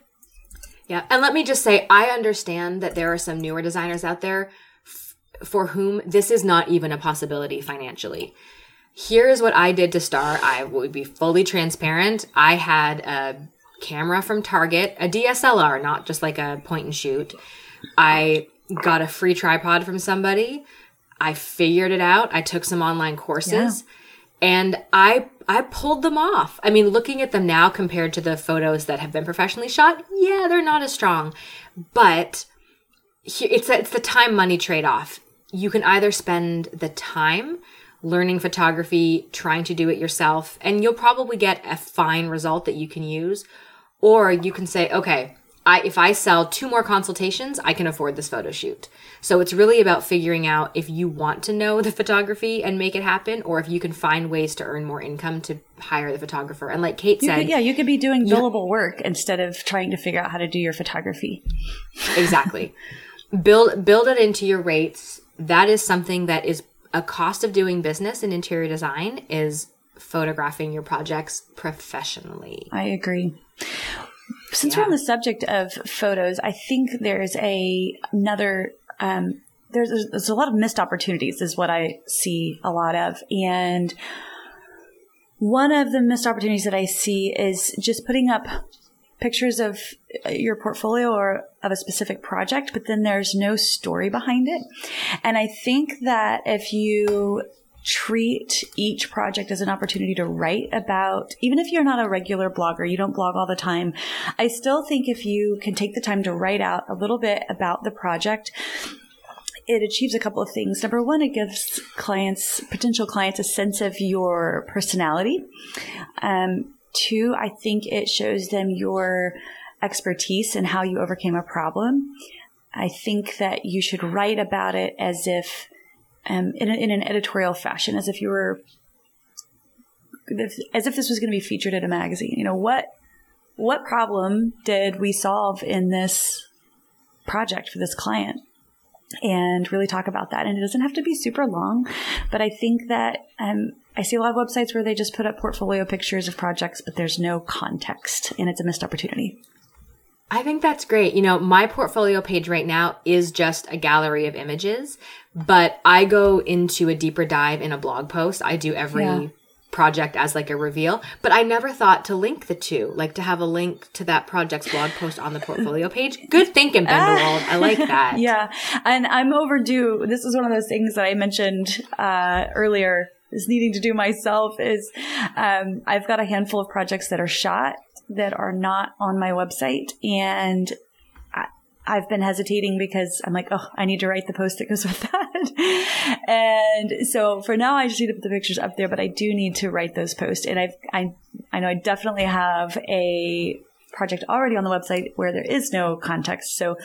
Yeah. And let me just say, I understand that there are some newer designers out there f- for whom this is not even a possibility financially. Here is what I did to start. I would be fully transparent. I had a camera from Target, a DSLR, not just like a point and shoot. I got a free tripod from somebody. I figured it out. I took some online courses and I I pulled them off. I mean, looking at them now compared to the photos that have been professionally shot, yeah, they're not as strong. But it's it's the time money trade off. You can either spend the time learning photography, trying to do it yourself, and you'll probably get a fine result that you can use, or you can say, okay, I if I sell two more consultations, I can afford this photo shoot. So it's really about figuring out if you want to know the photography and make it happen, or if you can find ways to earn more income to hire the photographer. And like Kate You said, could, yeah, you could be doing billable work instead of trying to figure out how to do your photography. exactly build build it into your rates that is something that is a cost of doing business in interior design is photographing your projects professionally. I agree. Since we're on the subject of photos, I think there's a another um, there's there's a lot of missed opportunities is what I see a lot of, and one of the missed opportunities that I see is just putting up pictures of uh, your portfolio or of a specific project, but then there's no story behind it. And I think that if you treat each project as an opportunity to write about, even if you're not a regular blogger, you don't blog all the time, I still think if you can take the time to write out a little bit about the project, it achieves a couple of things. Number one, it gives clients, potential clients, a sense of your personality. Um, two, I think it shows them your expertise and how you overcame a problem. I think that you should write about it as if, um, in, a, in an editorial fashion, as if you were, as if this was going to be featured in a magazine. You know what? What problem did we solve in this project for this client? And really talk about that. And it doesn't have to be super long, but I think that um, I see a lot of websites where they just put up portfolio pictures of projects, but there's no context, and it's a missed opportunity. I think that's great. You know, my portfolio page right now is just a gallery of images, but I go into a deeper dive in a blog post. I do every Yeah. Project as like a reveal, but I never thought to link the two, like to have a link to that project's blog post on the portfolio page. Good thinking, Benderwald. I like that. Yeah, and I'm overdue. This is one of those things that I mentioned uh, earlier. Is needing to do myself is um, I've got a handful of projects that are shot that are not on my website, and I've been hesitating because I'm like, oh, I need to write the post that goes with that. and so for now, I just need to put the pictures up there, but I do need to write those posts. And I've, I, I know I definitely have a project already on the website where there is no context. So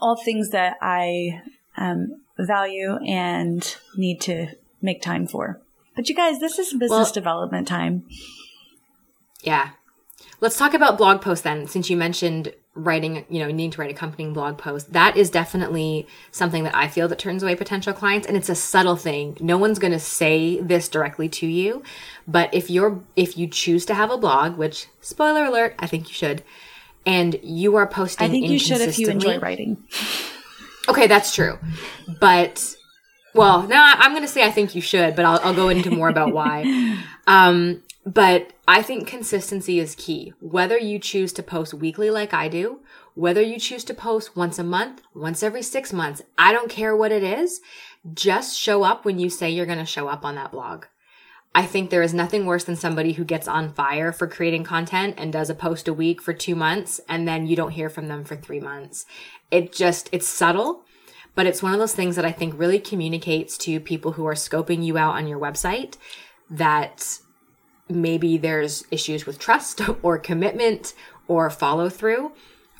all things that I um, value and need to make time for. But you guys, this is business well, development time. Yeah. Let's talk about blog posts then, since you mentioned writing, you know, needing to write accompanying blog post. That is definitely something that I feel that turns away potential clients. And it's a subtle thing. No one's going to say this directly to you. But if you're, if you choose to have a blog, which spoiler alert, I think you should, and you are posting, I think you should if you enjoy writing. Okay, that's true. But, well, no, I'm going to say I think you should, but I'll, I'll go into more about why. Um, but I think consistency is key. Whether you choose to post weekly like I do, whether you choose to post once a month, once every six months, I don't care what it is. Just show up when you say you're going to show up on that blog. I think there is nothing worse than somebody who gets on fire for creating content and does a post a week for two months and then you don't hear from them for three months. It just, it's subtle, but it's one of those things that I think really communicates to people who are scoping you out on your website that maybe there's issues with trust or commitment or follow through.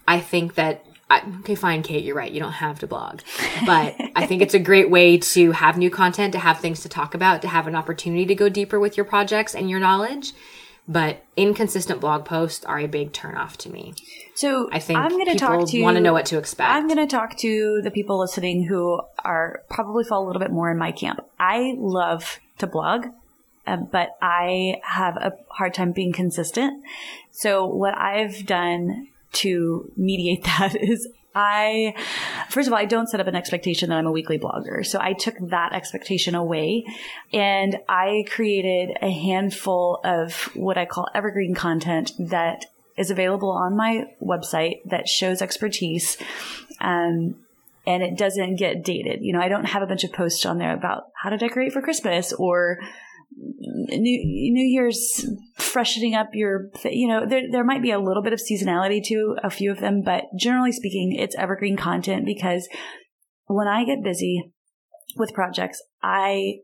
I think that I, okay, fine, Kate, you're right. You don't have to blog, but I think it's a great way to have new content, to have things to talk about, to have an opportunity to go deeper with your projects and your knowledge. But inconsistent blog posts are a big turnoff to me. So I think I'm going to talk to want to know what to expect. I'm going to talk to the people listening who are probably fall a little bit more in my camp. I love to blog. Um, but I have a hard time being consistent. So what I've done to mediate that is I, first of all, I don't set up an expectation that I'm a weekly blogger. So I took that expectation away and I created a handful of what I call evergreen content that is available on my website that shows expertise. Um, and it doesn't get dated. You know, I don't have a bunch of posts on there about how to decorate for Christmas or New New Year's freshening up your, you know, there there might be a little bit of seasonality to a few of them, but generally speaking, it's evergreen content because when I get busy with projects, I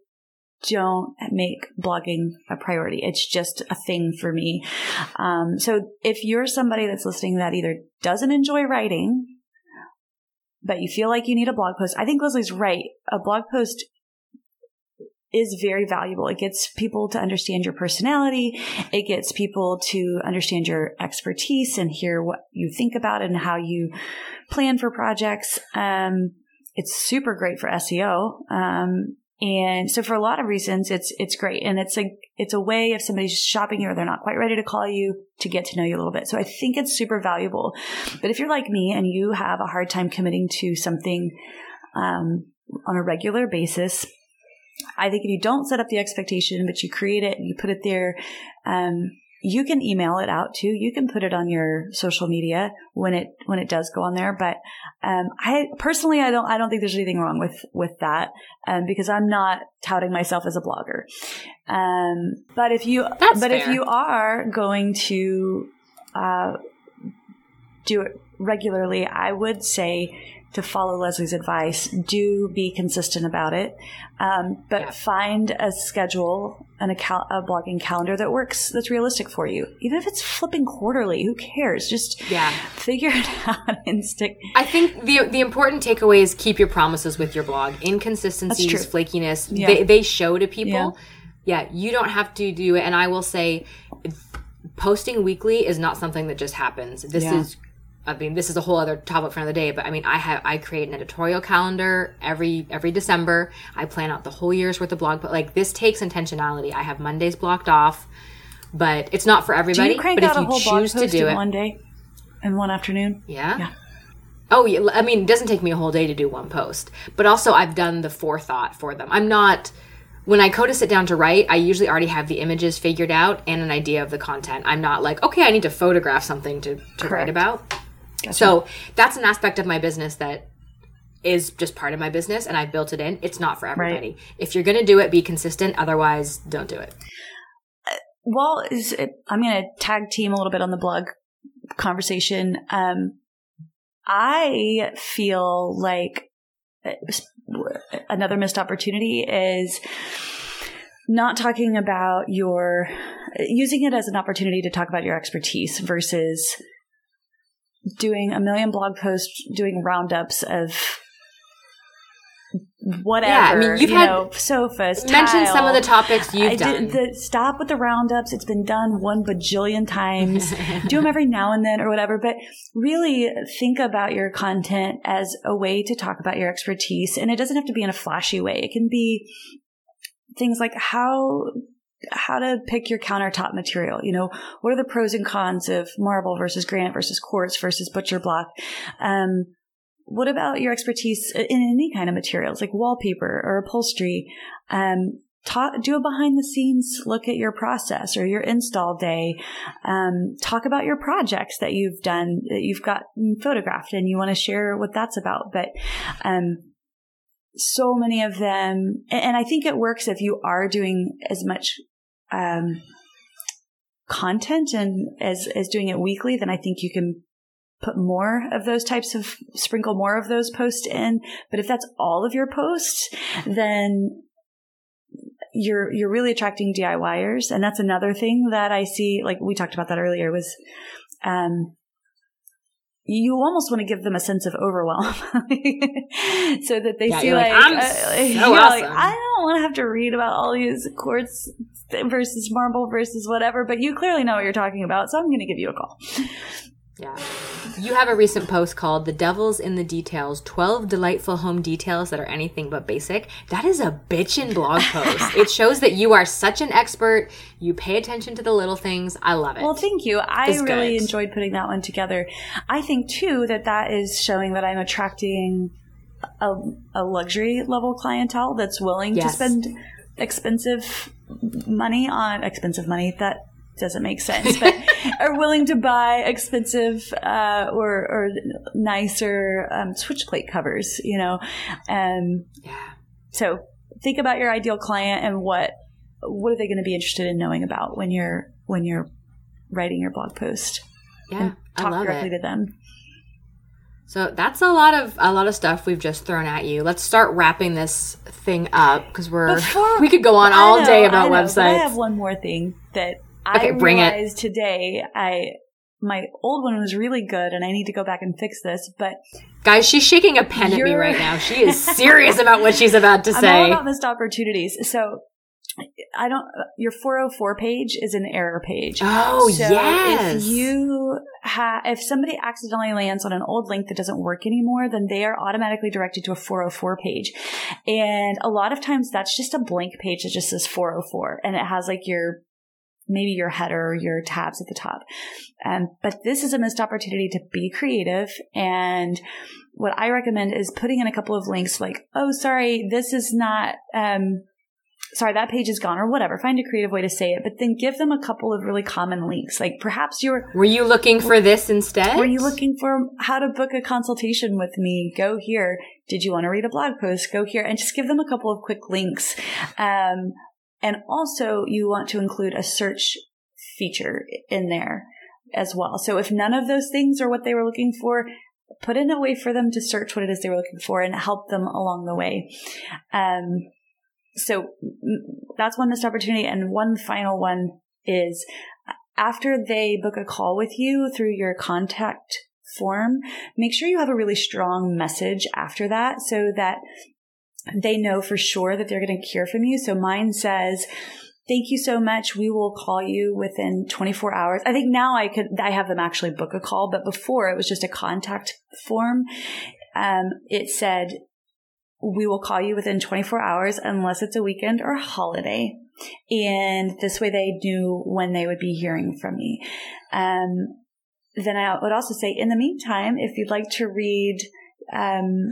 don't make blogging a priority. It's just a thing for me. Um, so if you're somebody that's listening that either doesn't enjoy writing, but you feel like you need a blog post, I think Leslie's right. A blog post is very valuable. It gets people to understand your personality. It gets people to understand your expertise and hear what you think about and how you plan for projects. Um, it's super great for SEO. Um, and so for a lot of reasons, it's, it's great. And it's a, it's a way if somebody's shopping you or they're not quite ready to call you to get to know you a little bit. So I think it's super valuable. But if you're like me and you have a hard time committing to something, um, on a regular basis, I think if you don't set up the expectation, but you create it and you put it there, um, you can email it out too. You can put it on your social media when it when it does go on there. But um, I personally, I don't I don't think there's anything wrong with with that um, because I'm not touting myself as a blogger. Um, but if you That's but fair. if you are going to uh, do it regularly, I would say to follow Leslie's advice, do be consistent about it. Um, but yeah. find a schedule and a, cal- a, blogging calendar that works, that's realistic for you. Even if it's flipping quarterly, who cares? Just yeah. figure it out and stick. I think the the important takeaway is keep your promises with your blog. Inconsistencies, flakiness, yeah. they, they show to people. Yeah. yeah, you don't have to do it. And I will say, posting weekly is not something that just happens. This is I mean, this is a whole other topic for another day, but I mean, I have, I create an editorial calendar every, every December. I plan out the whole year's worth of blog, but like this takes intentionality. I have Mondays blocked off, but it's not for everybody. Do you crank but out if you a whole choose blog post to do in it, one day and one afternoon? Yeah. Yeah. Oh, yeah. I mean, it doesn't take me a whole day to do one post, but also I've done the forethought for them. I'm not, when I go to sit down to write, I usually already have the images figured out and an idea of the content. I'm not like, okay, I need to photograph something to, to write about. Gotcha. So that's an aspect of my business that is just part of my business and I've built it in. It's not for everybody. Right. If you're going to do it, be consistent. Otherwise, don't do it. Uh, well, it, I'm going to tag team a little bit on the blog conversation. Um, I feel like uh, another missed opportunity is not talking about your using it as an opportunity to talk about your expertise versus doing a million blog posts doing roundups of whatever. Yeah, I mean, you've you had know, sofas. Mentioned some of the topics you've I done. Did, the, stop with the roundups. It's been done one bajillion times. Do them every now and then or whatever. But really think about your content as a way to talk about your expertise, and it doesn't have to be in a flashy way. It can be things like how how to pick your countertop material. You know, what are the pros and cons of marble versus granite versus quartz versus butcher block? Um, what about your expertise in any kind of materials like wallpaper or upholstery? Um, talk, do a behind the scenes look at your process or your install day. Um, talk about your projects that you've done, that you've got photographed and you want to share what that's about. But, um, so many of them, and I think it works if you are doing as much, um, content and as, as doing it weekly, then I think you can put more of those types of sprinkle more of those posts in. But if that's all of your posts, then you're you're really attracting DIYers, and that's another thing that I see. Like we talked about that earlier, was um, you almost want to give them a sense of overwhelm, so that they yeah, see like, like, I'm uh, so awesome. like I don't want to have to read about all these quartz versus marble versus whatever, but you clearly know what you're talking about, so I'm going to give you a call. Yeah. You have a recent post called The Devil's in the Details 12 Delightful Home Details That Are Anything But Basic. That is a bitchin' blog post. it shows that you are such an expert. You pay attention to the little things. I love it. Well, thank you. I it's really good. enjoyed putting that one together. I think, too, that that is showing that I'm attracting a, a luxury level clientele that's willing yes. to spend expensive money on expensive money that doesn't make sense, but are willing to buy expensive uh, or, or nicer um, switch plate covers, you know. Yeah. so think about your ideal client and what what are they going to be interested in knowing about when you're when you're writing your blog post. Yeah, talk directly it. to them. So that's a lot of a lot of stuff we've just thrown at you. Let's start wrapping this thing up because we're Before, we could go on all know, day about know, websites. I have one more thing that Okay, I bring realized it. today I my old one was really good and I need to go back and fix this, but Guys, she's shaking a pen at me right now. She is serious about what she's about to I'm say. I'm all about missed opportunities. So I don't. Your 404 page is an error page. Oh so yes. If you have, if somebody accidentally lands on an old link that doesn't work anymore, then they are automatically directed to a 404 page. And a lot of times that's just a blank page that just says 404, and it has like your maybe your header, your tabs at the top. Um, but this is a missed opportunity to be creative. And what I recommend is putting in a couple of links like, oh, sorry, this is not, um, sorry, that page is gone or whatever. Find a creative way to say it, but then give them a couple of really common links. Like perhaps you're. Were you looking for this instead? Were you looking for how to book a consultation with me? Go here. Did you want to read a blog post? Go here and just give them a couple of quick links. Um, and also you want to include a search feature in there as well. So if none of those things are what they were looking for, put in a way for them to search what it is they were looking for and help them along the way. Um, so that's one missed opportunity. And one final one is after they book a call with you through your contact form, make sure you have a really strong message after that so that they know for sure that they're going to hear from you. So mine says, thank you so much. We will call you within 24 hours. I think now I could, I have them actually book a call, but before it was just a contact form. Um, it said, we will call you within 24 hours unless it's a weekend or holiday. And this way they knew when they would be hearing from me. Um, then I would also say, in the meantime, if you'd like to read, um,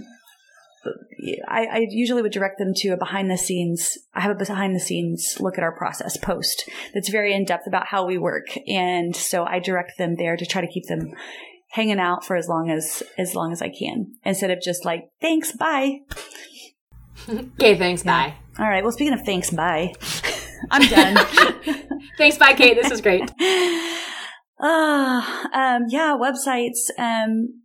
I, I, usually would direct them to a behind the scenes. I have a behind the scenes look at our process post that's very in depth about how we work, and so I direct them there to try to keep them hanging out for as long as as long as I can, instead of just like thanks, bye. okay, thanks, yeah. bye. All right. Well, speaking of thanks, bye. I'm done. thanks, bye, Kate. This is great. Ah, uh, um, yeah, websites. Um,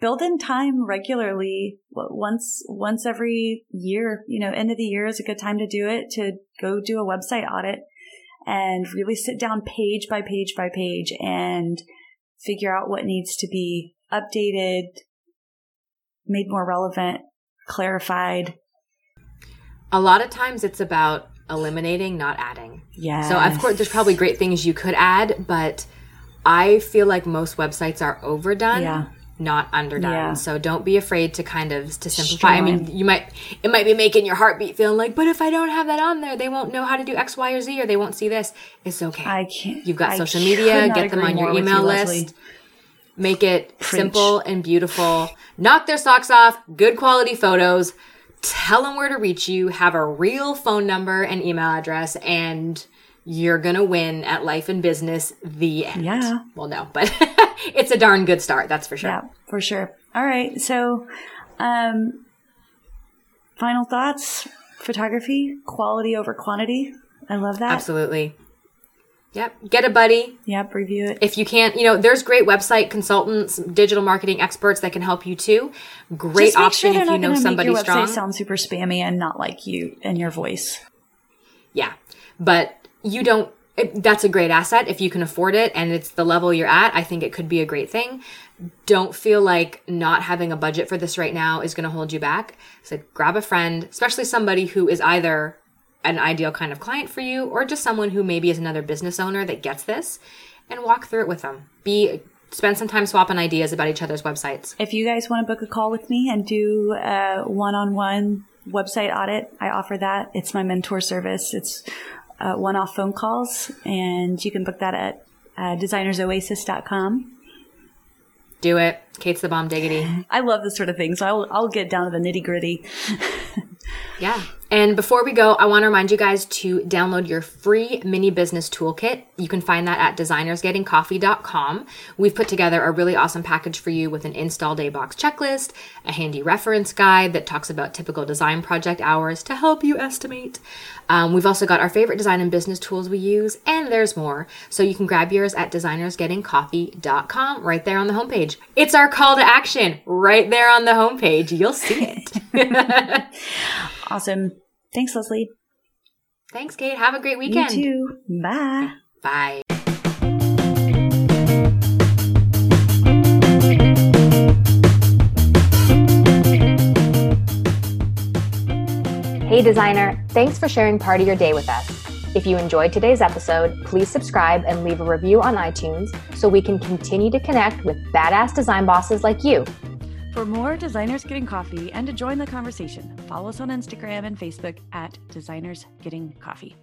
build in time regularly once once every year you know end of the year is a good time to do it to go do a website audit and really sit down page by page by page and figure out what needs to be updated made more relevant clarified. A lot of times it's about eliminating not adding. Yeah so of course there's probably great things you could add but i feel like most websites are overdone. Yeah not underdone. Yeah. So don't be afraid to kind of to simplify. I mean, you might it might be making your heartbeat feeling like, but if I don't have that on there, they won't know how to do X, Y, or Z, or they won't see this. It's okay. I can't. You've got I social media. Get them on your email you, list. Leslie. Make it simple and beautiful. Knock their socks off. Good quality photos. Tell them where to reach you. Have a real phone number and email address, and you're gonna win at life and business. The end. Yeah. Well, no, but it's a darn good start. That's for sure. Yeah, for sure. All right. So, um, final thoughts photography, quality over quantity. I love that. Absolutely. Yep. Get a buddy. Yep. Review it. If you can't, you know, there's great website consultants, digital marketing experts that can help you too. Great Just option sure if you know somebody make your strong. sound super spammy and not like you and your voice. Yeah. But you don't, it, that's a great asset if you can afford it and it's the level you're at. I think it could be a great thing. Don't feel like not having a budget for this right now is going to hold you back. So grab a friend, especially somebody who is either an ideal kind of client for you or just someone who maybe is another business owner that gets this and walk through it with them. Be, spend some time swapping ideas about each other's websites. If you guys want to book a call with me and do a one-on-one website audit, I offer that. It's my mentor service. It's uh, one-off phone calls, and you can book that at uh, designersoasis.com. Do it. Kate's the bomb diggity. I love this sort of thing, so I'll, I'll get down to the nitty gritty. Yeah. And before we go, I want to remind you guys to download your free mini business toolkit. You can find that at designersgettingcoffee.com. We've put together a really awesome package for you with an install day box checklist, a handy reference guide that talks about typical design project hours to help you estimate. Um, we've also got our favorite design and business tools we use, and there's more. So you can grab yours at designersgettingcoffee.com right there on the homepage. It's our call to action right there on the homepage. You'll see it. Awesome. Thanks, Leslie. Thanks, Kate. Have a great weekend. You too. Bye. Bye. Hey, designer, thanks for sharing part of your day with us. If you enjoyed today's episode, please subscribe and leave a review on iTunes so we can continue to connect with badass design bosses like you. For more Designers Getting Coffee and to join the conversation, follow us on Instagram and Facebook at Designers Getting Coffee.